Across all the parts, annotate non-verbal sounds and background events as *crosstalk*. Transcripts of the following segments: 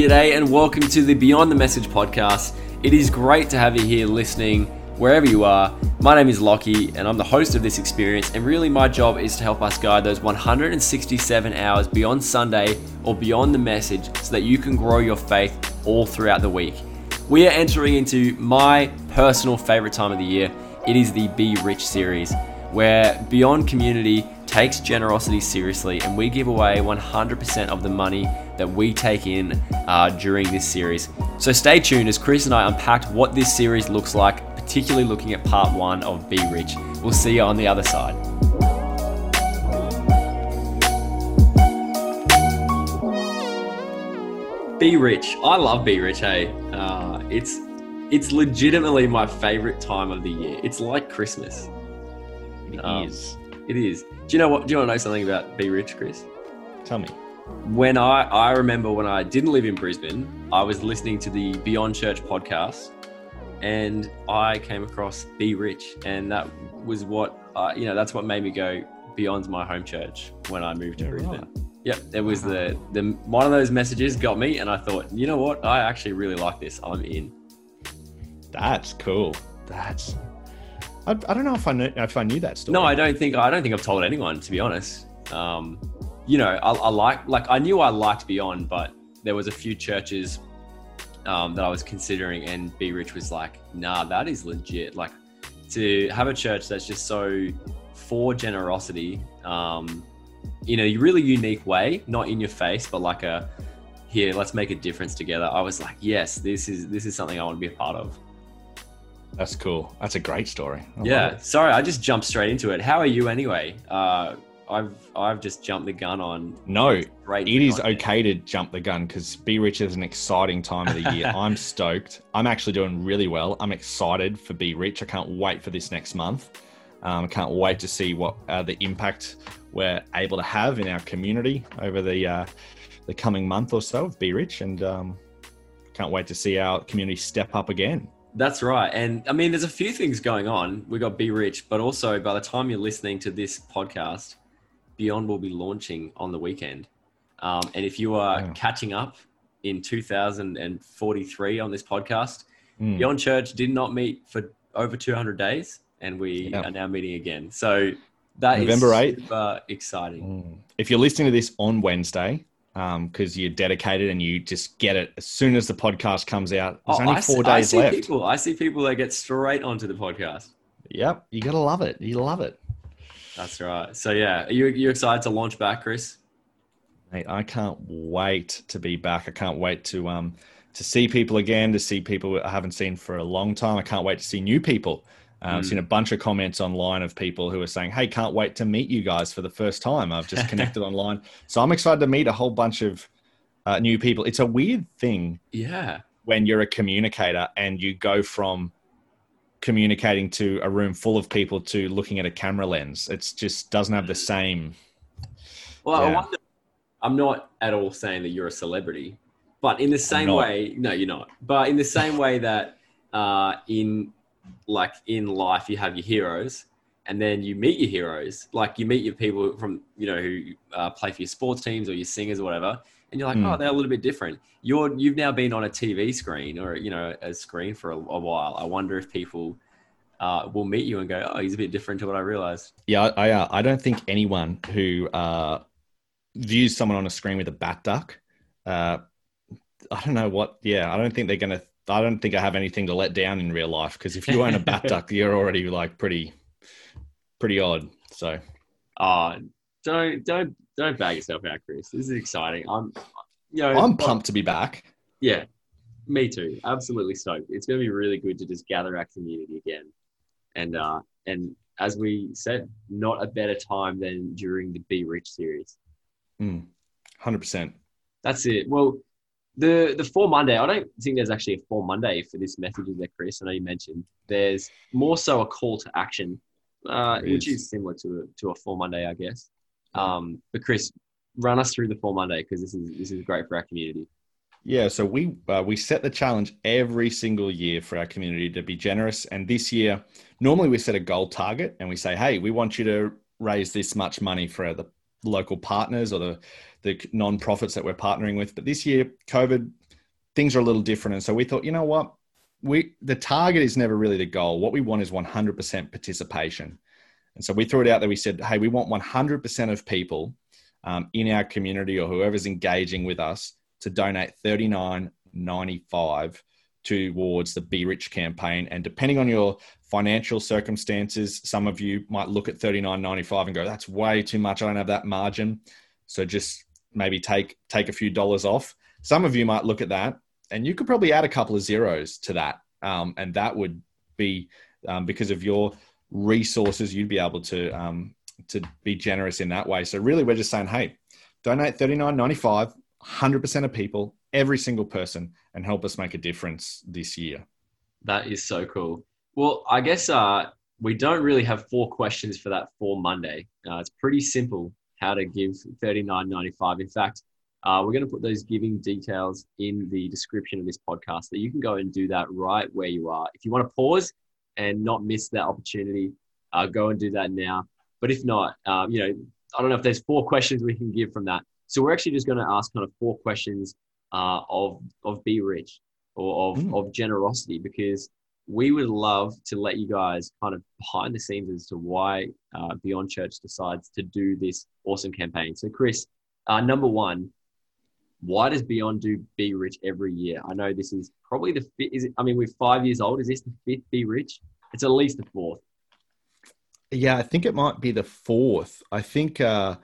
G'day and welcome to the Beyond the Message podcast. It is great to have you here listening wherever you are. My name is Lockie and I'm the host of this experience. And really, my job is to help us guide those 167 hours beyond Sunday or beyond the message so that you can grow your faith all throughout the week. We are entering into my personal favorite time of the year. It is the Be Rich series, where Beyond Community takes generosity seriously and we give away 100% of the money that we take in uh, during this series. So stay tuned as Chris and I unpack what this series looks like, particularly looking at part one of Be Rich. We'll see you on the other side. Be Rich. I love Be Rich, hey. Uh, it's it's legitimately my favorite time of the year. It's like Christmas. It Um, is. It is. Do you know what? Do you want to know something about Be Rich, Chris? Tell me. When I I remember when I didn't live in Brisbane, I was listening to the Beyond Church podcast, and I came across Be Rich, and that was what uh, you know. That's what made me go beyond my home church when I moved to Yeah, Brisbane. right. Yep, it was the the one of those messages got me, and I thought, you know what? I actually really like this. I'm in. That's cool. That's. I, I don't know if I knew if I knew that story. No, I don't think I don't think I've told anyone to be honest. Um, you know, I, I like like I knew I liked Beyond, but there was a few churches um, that I was considering, and Be Rich was like, nah, that is legit. Like to have a church that's just so for generosity um, in a really unique way, not in your face, but like a here, let's make a difference together. I was like, yes, this is this is something I want to be a part of. That's cool. That's a great story. I Yeah, sorry, I just jumped straight into it. How are you anyway? Uh, I've I've just jumped the gun on No, it is okay to jump the gun because Be Rich is an exciting time of the year. *laughs* I'm stoked. I'm actually doing really well. I'm excited for Be Rich. I can't wait for this next month. Um, I can't wait to see what uh, the impact we're able to have in our community over the uh, the coming month or so of Be Rich, and um, can't wait to see our community step up again. That's right, and I mean, there's a few things going on. We got Be Rich, but also by the time you're listening to this podcast, Beyond will be launching on the weekend. Um, and if you are Wow. catching up in 2043 on this podcast, Mm. Beyond Church did not meet for over 200 days, and we Yeah. are now meeting again. So that is November 8th. super exciting. Mm. If you're listening to this on Wednesday, because you're dedicated and you just get it as soon as the podcast comes out, there's Oh, only I four I days see left. People, I see people that get straight onto the podcast. Yep, you gotta love it. You love it, That's right. So yeah, are you you excited to launch back, Chris? mate. I can't wait to be back. I can't wait to um to see people again, to see people I haven't seen for a long time. I can't wait to see new people. Uh, I've Mm. seen a bunch of comments online of people who are saying, "Hey, can't wait to meet you guys for the first time." I've just *laughs* connected online, so I'm excited to meet a whole bunch of uh, new people. It's a weird thing Yeah. when you're a communicator and you go from communicating to a room full of people to looking at a camera lens. It's just doesn't have the same. Well, I Yeah. wonder. I'm not at all saying that you're a celebrity, but in the same way, no, you're not. But in the same way that uh, in like in life, you have your heroes, and then you meet your heroes. Like you meet your people from you know who uh, play for your sports teams or your singers or whatever, and you're like, Mm. oh, they're a little bit different. You're you've now been on a TV screen or you know a screen for a, a while. I wonder if people. Uh, will meet you and go, oh, he's a bit different to what I realized. Yeah, I I, uh, I don't think anyone who uh, views someone on a screen with a bat duck. Uh, I don't know what. Yeah, I don't think they're gonna. I don't think I have anything to let down in real life because if you own a bat *laughs* duck, you're already like pretty, pretty odd. So Oh, don't don't don't bag yourself out, Chris. This is exciting. I'm, you know, I'm pumped to be back. Yeah, me too. Absolutely stoked. It's going to be really good to just gather our community again, and uh, and as we said, not a better time than during the Be Rich series. Mm, Hundred percent. That's it. Well, the the four Monday. I don't think there's actually a four Monday for this message, is there, Chris? I know you mentioned there's more so a call to action, uh, which is. is similar to a, to a four Monday, I guess. Um, but Chris, run us through the four Monday because this is this is great for our community. Yeah, so we uh, we set the challenge every single year for our community to be generous, and this year, normally we set a goal target and we say, "Hey, we want you to raise this much money for the local partners or the the non-profits that we're partnering with. But this year, COVID, things are a little different. And so we thought, you know what? We the target is never really the goal. What we want is 100% participation. And so we threw it out there. We said, hey, we want 100% of people um, in our community or whoever's engaging with us to donate 39.95 towards the Be Rich campaign. And depending on your financial circumstances, some of you might look at 39.95 and go, that's way too much. I don't have that margin. So just maybe take take a few dollars off. Some of you might look at that and you could probably add a couple of zeros to that. Um, and that would be um, because of your resources, you'd be able to um, to be generous in that way. So really, we're just saying, hey, donate thirty nine ninety five, hundred percent of people, every single person, and help us make a difference this year. That is so cool. Well, I guess uh, we don't really have four questions for that for Monday. Uh, it's pretty simple how to give thirty nine ninety five. In fact, uh, we're going to put those giving details in the description of this podcast that you can go and do that right where you are. If you want to pause and not miss that opportunity, uh, go and do that now. But if not, um, you know, I don't know if there's four questions we can give from that. So we're actually just going to ask kind of four questions uh, of of be rich or of, mm. of generosity because we would love to let you guys kind of behind the scenes as to why uh, Beyond Church decides to do this awesome campaign. So, Chris, uh, number one, why does Beyond do Be Rich every year? I know this is probably the fifth. Is it, I mean, we're five years old. Is this the fifth Be Rich? It's at least the fourth. Yeah, I think it might be the fourth. I think because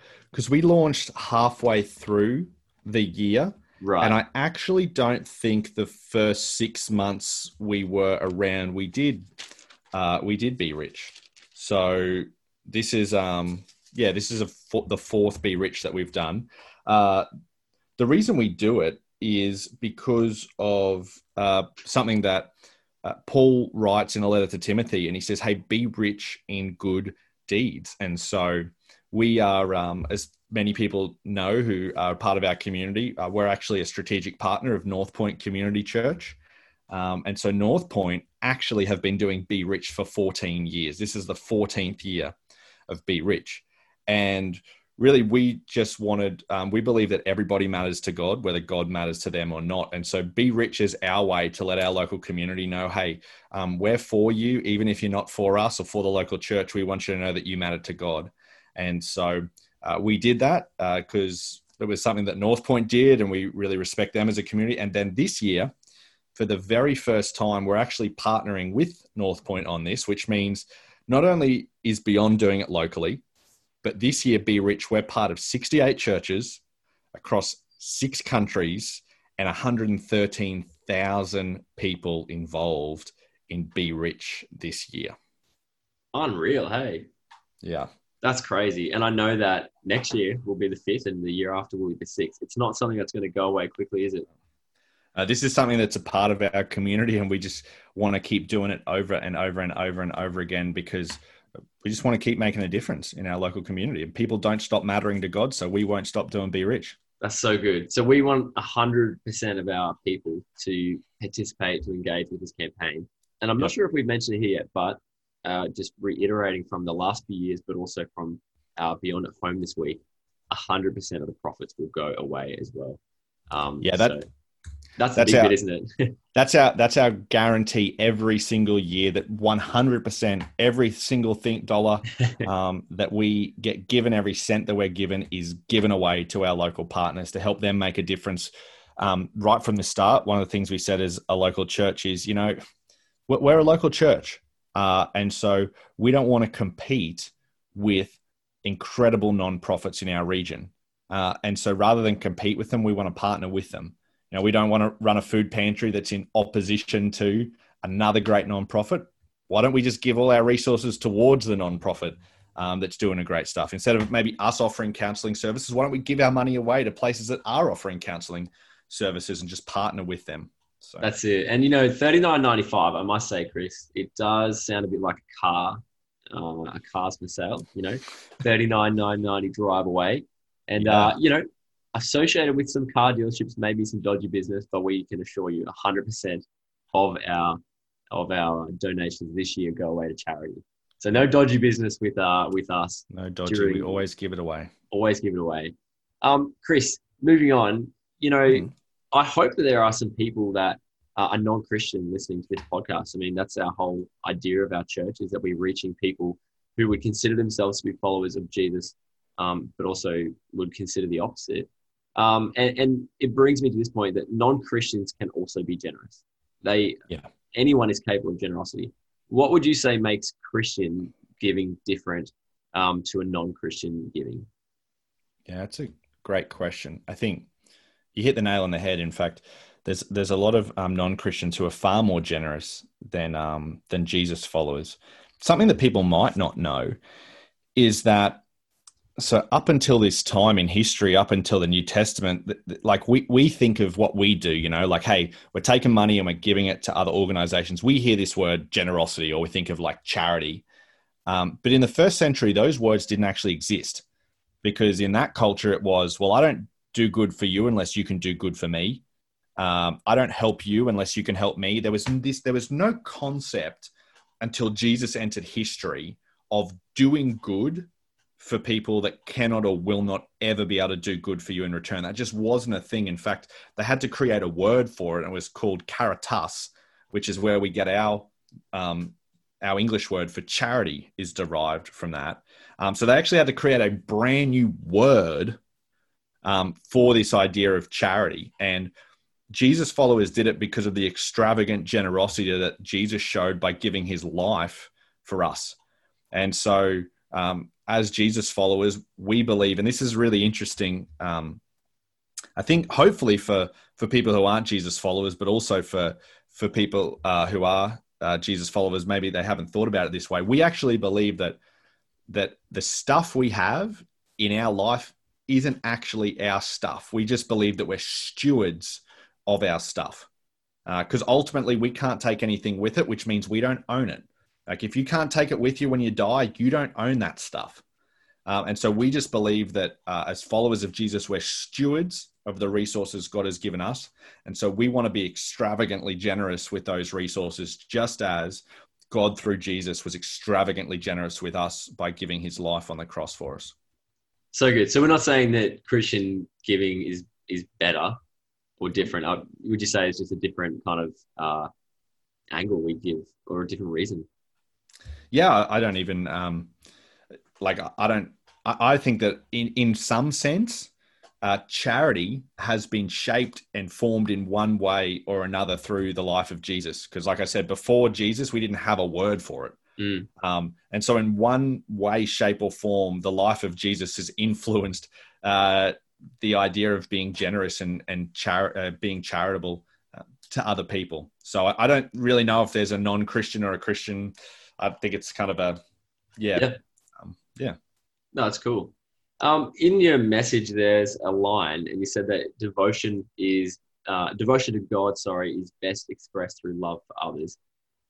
uh, we launched halfway through the year. Right. And I actually don't think the first six months we were around, we did, uh, we did be rich. So this is, um, yeah, this is a, the fourth be rich that we've done. Uh, the reason we do it is because of uh, something that uh, Paul writes in a letter to Timothy, and he says, "Hey, be rich in good deeds." And so we are, um, as many people know who are part of our community, uh, we're actually a strategic partner of North Point Community Church. Um, and so North Point actually have been doing Be Rich for 14 years. This is the 14th year of Be Rich. And really we just wanted um, we believe that everybody matters to god whether god matters to them or not. And so be rich is our way to let our local community know hey um, we're for you even if you're not for us or for the local church. We want you to know that you matter to god. And so uh, we did that because uh, it was something that north point did and we really respect them as a community. And then this year for the very first time we're actually partnering with north point on this which means not only is beyond doing it locally but this year, Be Rich, we're part of 68 churches across six countries and 113,000 people involved in Be Rich this year. Unreal, hey? Yeah. That's crazy. And I know that next year will be the fifth and the year after will be the sixth. It's not something that's going to go away quickly, is it? Uh, this is something that's a part of our community, and we just want to keep doing it over and over and over and over again because we just want to keep making a difference in our local community. And people don't stop mattering to God, so we won't stop doing Be Rich. That's so good. So we want 100% of our people to participate, to engage with this campaign. And I'm yep. not sure if we've mentioned it here yet, but uh, just reiterating from the last few years, but also from our Beyond at Home this week, 100% of the profits will go away as well. Um, yeah, that so that's the big our, bit, isn't it? *laughs* that's our that's our guarantee every single year that 100% every single think dollar *laughs* um, that we get given, every cent that we're given is given away to our local partners to help them make a difference. Um, right from the start, one of the things we said as a local church is, you know, we're a local church, uh, and so we don't want to compete with incredible nonprofits in our region. Uh, and so rather than compete with them, we want to partner with them. You know, we don't want to run a food pantry that's in opposition to another great nonprofit. Why don't we just give all our resources towards the nonprofit um, that's doing a great stuff instead of maybe us offering counselling services? Why don't we give our money away to places that are offering counselling services and just partner with them? So that's it. And you know, thirty nine ninety five. I must say, Chris, it does sound a bit like a car. Uh, a car's for sale. You know, thirty nine nine ninety drive away. And yeah. uh, you know, associated with some car dealerships, maybe some dodgy business, but we can assure you 100% of our of our donations this year go away to charity. So no dodgy business with uh with us. No dodgy. During, we always give it away. Always give it away. Um, Chris, moving on, you know, mm. I hope that there are some people that uh, are non-Christian listening to this podcast. I mean, that's our whole idea of our church is that we're reaching people who would consider themselves to be followers of Jesus, um, but also would consider the opposite. Um, and, and, it brings me to this point that non-Christians can also be generous. They, yeah. anyone is capable of generosity. What would you say makes Christian giving different um, to a non-Christian giving? Yeah, that's a great question. I think you hit the nail on the head. In fact, there's there's a lot of um, non-Christians who are far more generous than um, than Jesus followers. Something that people might not know is that so up until this time in history up until the new testament like we, we think of what we do you know like hey we're taking money and we're giving it to other organizations. We hear this word generosity or we think of like charity. Um, but in the first century those words didn't actually exist because in that culture it was well i don't do good for you unless you can do good for me. Um, i don't help you unless you can help me. There was this there was no concept until jesus entered history of doing good for people that cannot or will not ever be able to do good for you in return. That just wasn't a thing. In fact, they had to create a word for it, and it was called caritas, which is where we get our um, our English word for charity is derived from that. Um, so they actually had to create a brand new word um, for this idea of charity. And Jesus followers did it because of the extravagant generosity that Jesus showed by giving his life for us. And so um, as Jesus followers, we believe, and this is really interesting. Um, I think hopefully for for people who aren't Jesus followers, but also for for people uh, who are uh, Jesus followers, maybe they haven't thought about it this way. We actually believe that that the stuff we have in our life isn't actually our stuff. We just believe that we're stewards of our stuff because uh, ultimately we can't take anything with it, which means we don't own it. Like if you can't take it with you when you die, you don't own that stuff. Um, and so we just believe that uh, as followers of Jesus, we're stewards of the resources God has given us. And so we want to be extravagantly generous with those resources, just as God through Jesus was extravagantly generous with us by giving his life on the cross for us. So good. So we're not saying that Christian giving is is better or different. Uh, would you say it's just a different kind of uh, angle we give or a different reason? Yeah, I don't even um, like. I don't. I, I think that in in some sense, uh, charity has been shaped and formed in one way or another through the life of Jesus. Because, like I said before, Jesus, we didn't have a word for it. Mm. Um, and so, in one way, shape, or form, the life of Jesus has influenced uh, the idea of being generous and and char- uh, being charitable uh, to other people. So, I, I, don't really know if there's a non-Christian or a Christian I think it's kind of a yeah yeah. Um, yeah. No, it's cool. Um, in your message, there's a line, and you said that devotion is uh, devotion to God. Sorry, is best expressed through love for others.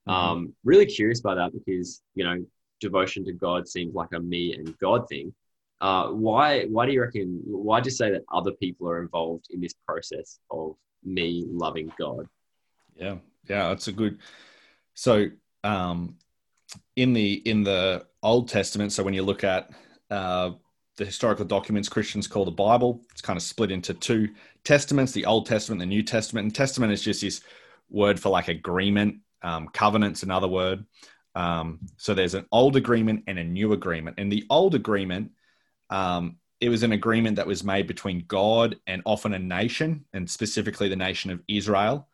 Mm-hmm. Um, really curious about that because you know devotion to God seems like a me and God thing. Uh, why why do you reckon? Why do you say that other people are involved in this process of me loving God? Yeah, yeah, that's a good. So um, in the in the Old Testament, so when you look at uh, the historical documents Christians call the Bible, it's kind of split into two testaments: the Old Testament, the New Testament. And testament is just this word for like agreement. Um, covenant's another word. Um, so there's an old agreement and a new agreement. And the old agreement, um, it was an agreement that was made between God and often a nation, and specifically the nation of Israel.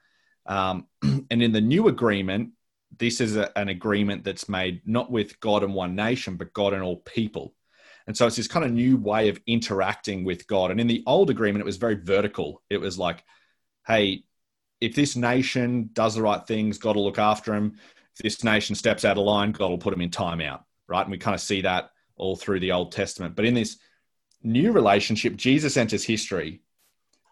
Um, *clears throat* and in the new agreement, this is a, an agreement that's made not with God and one nation, but God and all people. And so it's this kind of new way of interacting with God. And in the old agreement, it was very vertical. It was like, hey, if this nation does the right things, God will look after him. If this nation steps out of line, God will put him in timeout, right? And we kind of see that all through the Old Testament. But in this new relationship, Jesus enters history.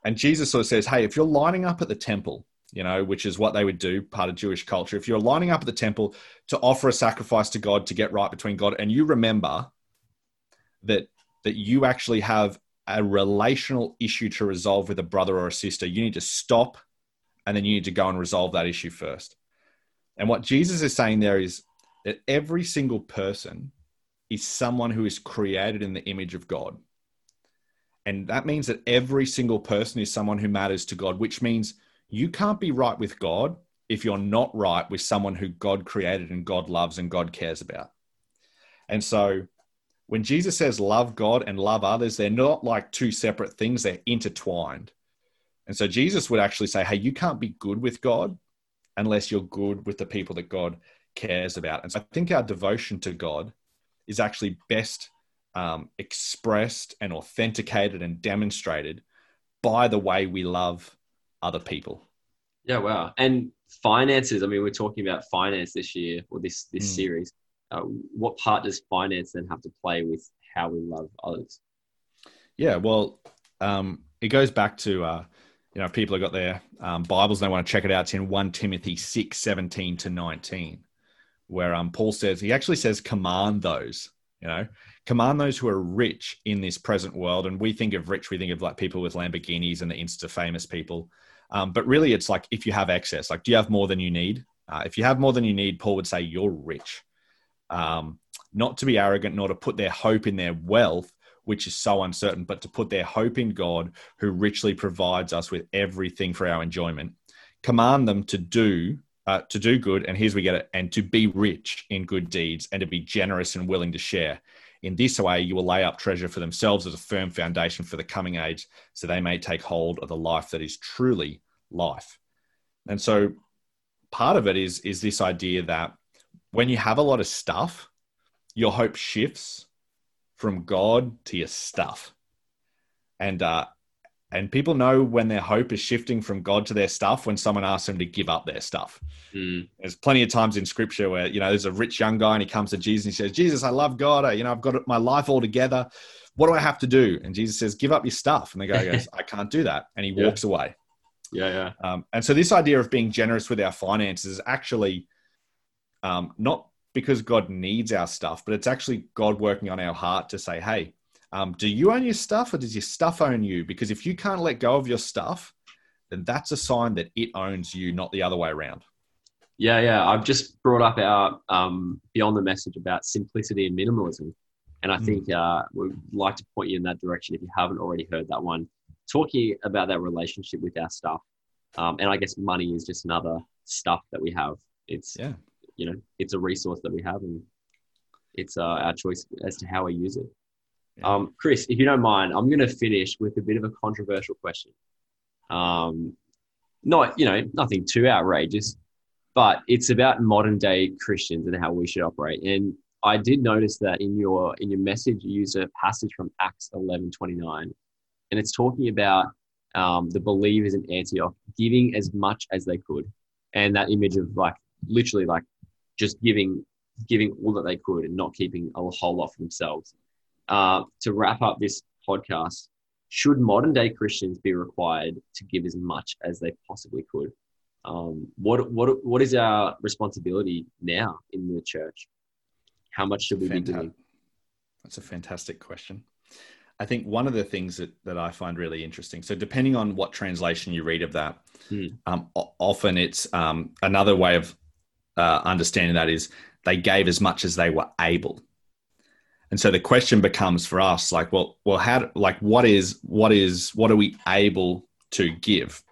And Jesus sort of says, hey, if you're lining up at the temple you know, which is what they would do, part of Jewish culture. If you're lining up at the temple to offer a sacrifice to God to get right between God, and you remember that that you actually have a relational issue to resolve with a brother or a sister, you need to stop and then you need to go and resolve that issue first. And what Jesus is saying there is that every single person is someone who is created in the image of God. And that means that every single person is someone who matters to God, which means you can't be right with God if you're not right with someone who God created and God loves and God cares about. And so when Jesus says love God and love others, they're not like two separate things, they're intertwined. And so Jesus would actually say, hey, you can't be good with God unless you're good with the people that God cares about. And so I think our devotion to God is actually best um, expressed and authenticated and demonstrated by the way we love other people. Yeah, wow. And finances. I mean, we're talking about finance this year or this this mm. series. Uh, what part does finance then have to play with how we love others? Yeah, well, um, it goes back to uh, you know people have got their um, Bibles and they want to check it out. It's in one Timothy six seventeen to nineteen, where um, Paul says he actually says command those. You know, command those who are rich in this present world. And we think of rich, we think of like people with Lamborghinis and the Insta famous people. Um, but really, it's like if you have excess, like, do you have more than you need? Uh, if you have more than you need, Paul would say you're rich um, not to be arrogant, nor to put their hope in their wealth, which is so uncertain, but to put their hope in God, who richly provides us with everything for our enjoyment. Command them to do uh, to do good, and here's we get it, and to be rich in good deeds, and to be generous and willing to share. In this way, you will lay up treasure for themselves as a firm foundation for the coming age, so they may take hold of the life that is truly life. And so, part of it is is this idea that when you have a lot of stuff, your hope shifts from God to your stuff. And uh, and people know when their hope is shifting from God to their stuff when someone asks them to give up their stuff. Mm. There's plenty of times in scripture where, you know, there's a rich young guy and he comes to Jesus and he says, Jesus, I love God. I, you know, I've got my life all together. What do I have to do? And Jesus says, give up your stuff. And the guy *laughs* goes, I can't do that. And he yeah. walks away. Yeah, yeah. Um, and so this idea of being generous with our finances is actually um, not because God needs our stuff, but it's actually God working on our heart to say, hey, um, do you own your stuff or does your stuff own you? Because if you can't let go of your stuff, then that's a sign that it owns you, not the other way around. Yeah, yeah. I've just brought up our um, beyond the message about simplicity and minimalism. And I mm. think uh, we'd like to point you in that direction if you haven't already heard that one. Talking about that relationship with our stuff. Um, and I guess money is just another stuff that we have. It's yeah you know it's a resource that we have and it's uh, our choice as to how we use it um, chris if you don't mind i'm going to finish with a bit of a controversial question. Um, not you know nothing too outrageous but it's about modern day christians and how we should operate. And i did notice that in your in your message you use a passage from acts 11 29 and it's talking about um, the believers in antioch giving as much as they could. And that image of like literally like just giving giving all that they could and not keeping a whole lot for themselves. Uh, to wrap up this podcast, should modern day Christians be required to give as much as they possibly could? Um, what what what is our responsibility now in the church? How much should we Fantastic. be giving? That's a fantastic question. I think one of the things that, that I find really interesting. So, depending on what translation you read of that, hmm. um, often it's um, another way of uh, understanding that is they gave as much as they were able. And so the question becomes for us like, well, well, how, like, what is, what is, what are we able to give?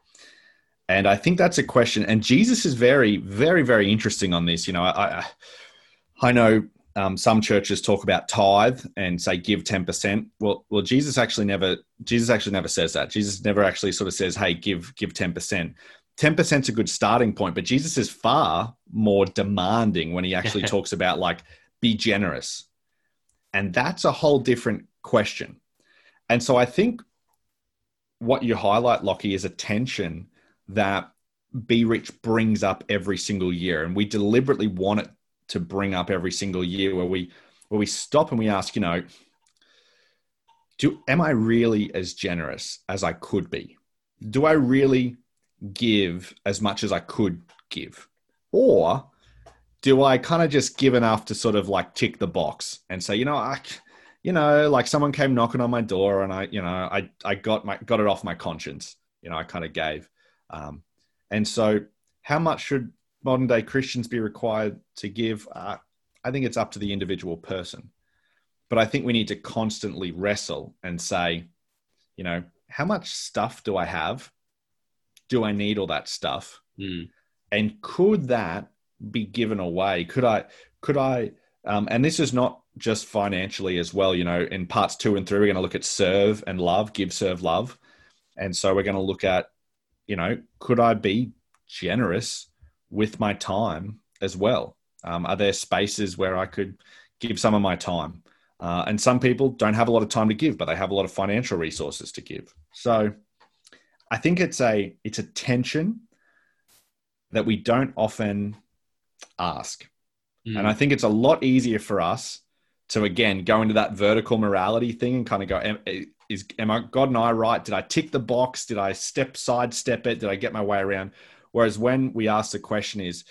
And I think that's a question. And Jesus is very, very, very interesting on this. You know, I, I, I know um, some churches talk about tithe and say give 10%. Well, well, Jesus actually never, Jesus actually never says that. Jesus never actually sort of says, Hey, give, give 10%. 10% is a good starting point, but Jesus is far more demanding when he actually *laughs* talks about like be generous. And that's a whole different question. And so I think what you highlight, Lockie, is a tension that Be Rich brings up every single year. And we deliberately want it to bring up every single year where we where we stop and we ask, you know, do am I really as generous as I could be? Do I really give as much as I could give? Or do I kind of just give enough to sort of like tick the box and say, you know, I, you know, like someone came knocking on my door and I, you know, I, I got my, got it off my conscience. You know, I kind of gave. Um, and so how much should modern day Christians be required to give? Uh, I think it's up to the individual person. But I think we need to constantly wrestle and say, you know, how much stuff do I have? Do I need all that stuff? Mm. And could that be given away? Could I, could I, um, and this is not just financially as well, you know, in parts two and three, we're going to look at serve and love, give, serve, love. And so we're going to look at, you know, could I be generous with my time as well? Um, are there spaces where I could give some of my time? Uh, and some people don't have a lot of time to give, but they have a lot of financial resources to give. So I think it's a it's a tension that we don't often ask. Mm. And I think it's a lot easier for us to again go into that vertical morality thing and kind of go, am, is am I God and I right? Did I tick the box? Did I step sidestep it? Did I get my way around? Whereas when we ask the question is,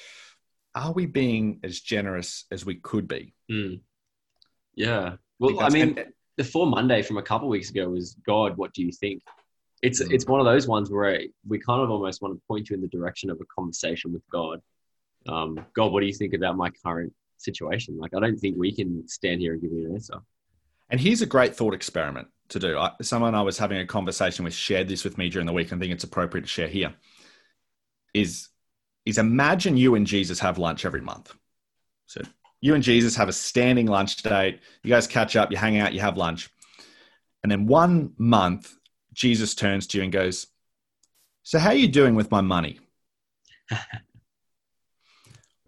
are we being as generous as we could be? Mm. Yeah. Well, I, I mean, and, the four Monday from a couple weeks ago was God. What do you think? It's mm. it's one of those ones where we kind of almost want to point you in the direction of a conversation with God. Um, God, what do you think about my current situation? Like, I don't think we can stand here and give you an answer. And here's a great thought experiment to do. I, someone I was having a conversation with shared this with me during the week. and I think it's appropriate to share here. Is is imagine you and Jesus have lunch every month. So you and Jesus have a standing lunch date. You guys catch up, you hang out, you have lunch. And then one month, Jesus turns to you and goes, So, how are you doing with my money? *laughs*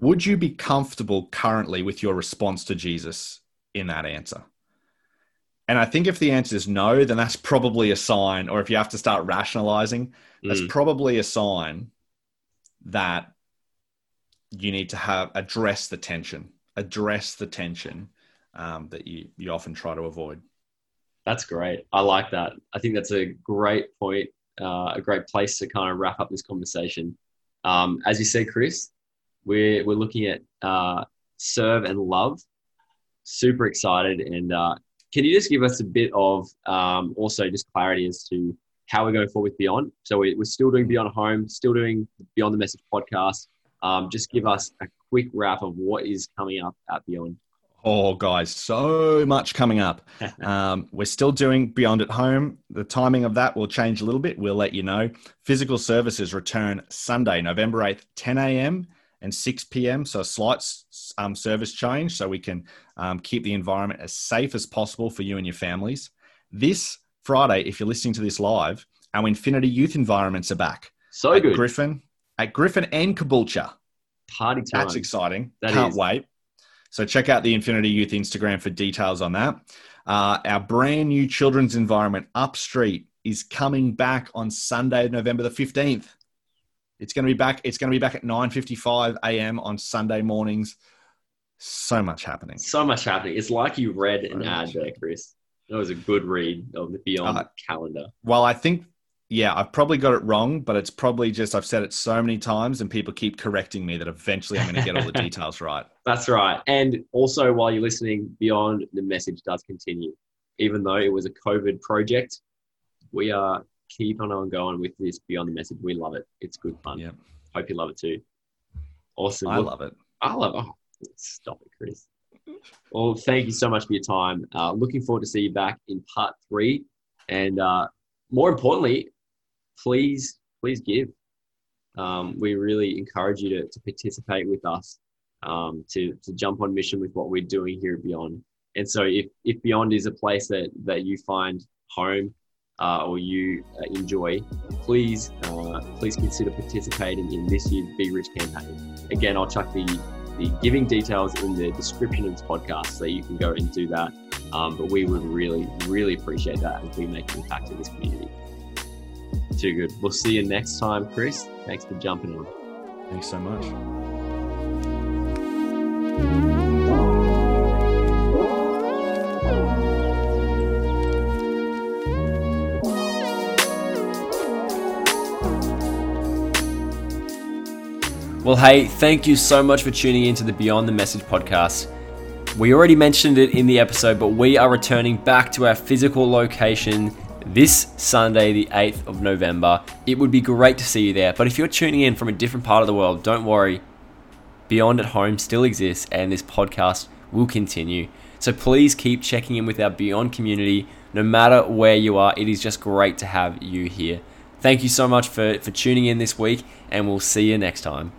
Would you be comfortable currently with your response to Jesus in that answer? And I think if the answer is no, then that's probably a sign, or if you have to start rationalizing, that's mm. probably a sign that you need to have address the tension address the tension um, that you, you often try to avoid. That's great. I like that. I think that's a great point, uh, a great place to kind of wrap up this conversation. Um, as you said, Chris, we're, we're looking at uh, serve and love. Super excited. And uh, can you just give us a bit of um, also just clarity as to how we're going forward with Beyond? So we, we're still doing Beyond Home, still doing Beyond the Message podcast. Um, just give us a quick wrap of what is coming up at Beyond. Oh, guys, so much coming up. *laughs* um, we're still doing Beyond at Home. The timing of that will change a little bit. We'll let you know. Physical services return Sunday, November 8th, 10 a.m. and 6 p.m. So a slight um, service change so we can um, keep the environment as safe as possible for you and your families. This Friday, if you're listening to this live, our Infinity Youth environments are back. So at good. Griffin, at Griffin and Caboolture. Party time. That's exciting. That Can't is. wait. So check out the Infinity Youth Instagram for details on that. Uh, our brand new children's environment, Upstreet, is coming back on Sunday, November the 15th. It's going to be back. It's going to be back at 9:55 a.m. on Sunday mornings. So much happening. So much happening. It's like you read an ad there, Chris. That was a good read of the Beyond uh, calendar. Well, I think yeah, I've probably got it wrong, but it's probably just I've said it so many times and people keep correcting me that eventually I'm going to get all the *laughs* details right. That's right. And also, while you're listening, Beyond the message does continue. Even though it was a COVID project, we are keep on going with this Beyond the message. We love it. It's good fun. Yeah. Hope you love it too. Awesome. I love it. I love it. Oh, stop it, Chris. Well, thank you so much for your time. Uh, looking forward to see you back in part three. And uh, more importantly, please, please give. Um, we really encourage you to, to participate with us, um, to, to jump on mission with what we're doing here at Beyond. And so if, if Beyond is a place that, that you find home uh, or you uh, enjoy, please, uh, please consider participating in this year's Be Rich campaign. Again, I'll chuck the, the giving details in the description of this podcast so you can go and do that. Um, but we would really, really appreciate that as we make an impact in this community. Too good. We'll see you next time, Chris. Thanks for jumping on. Thanks so much. Well, hey, thank you so much for tuning in to the Beyond the Message podcast. We already mentioned it in the episode, but we are returning back to our physical location this Sunday, the 8th of November. It would be great to see you there. But if you're tuning in from a different part of the world, don't worry. Beyond at Home still exists, and this podcast will continue. So please keep checking in with our Beyond community no matter where you are, it is just great to have you here. Thank you so much for, for tuning in this week, and we'll see you next time.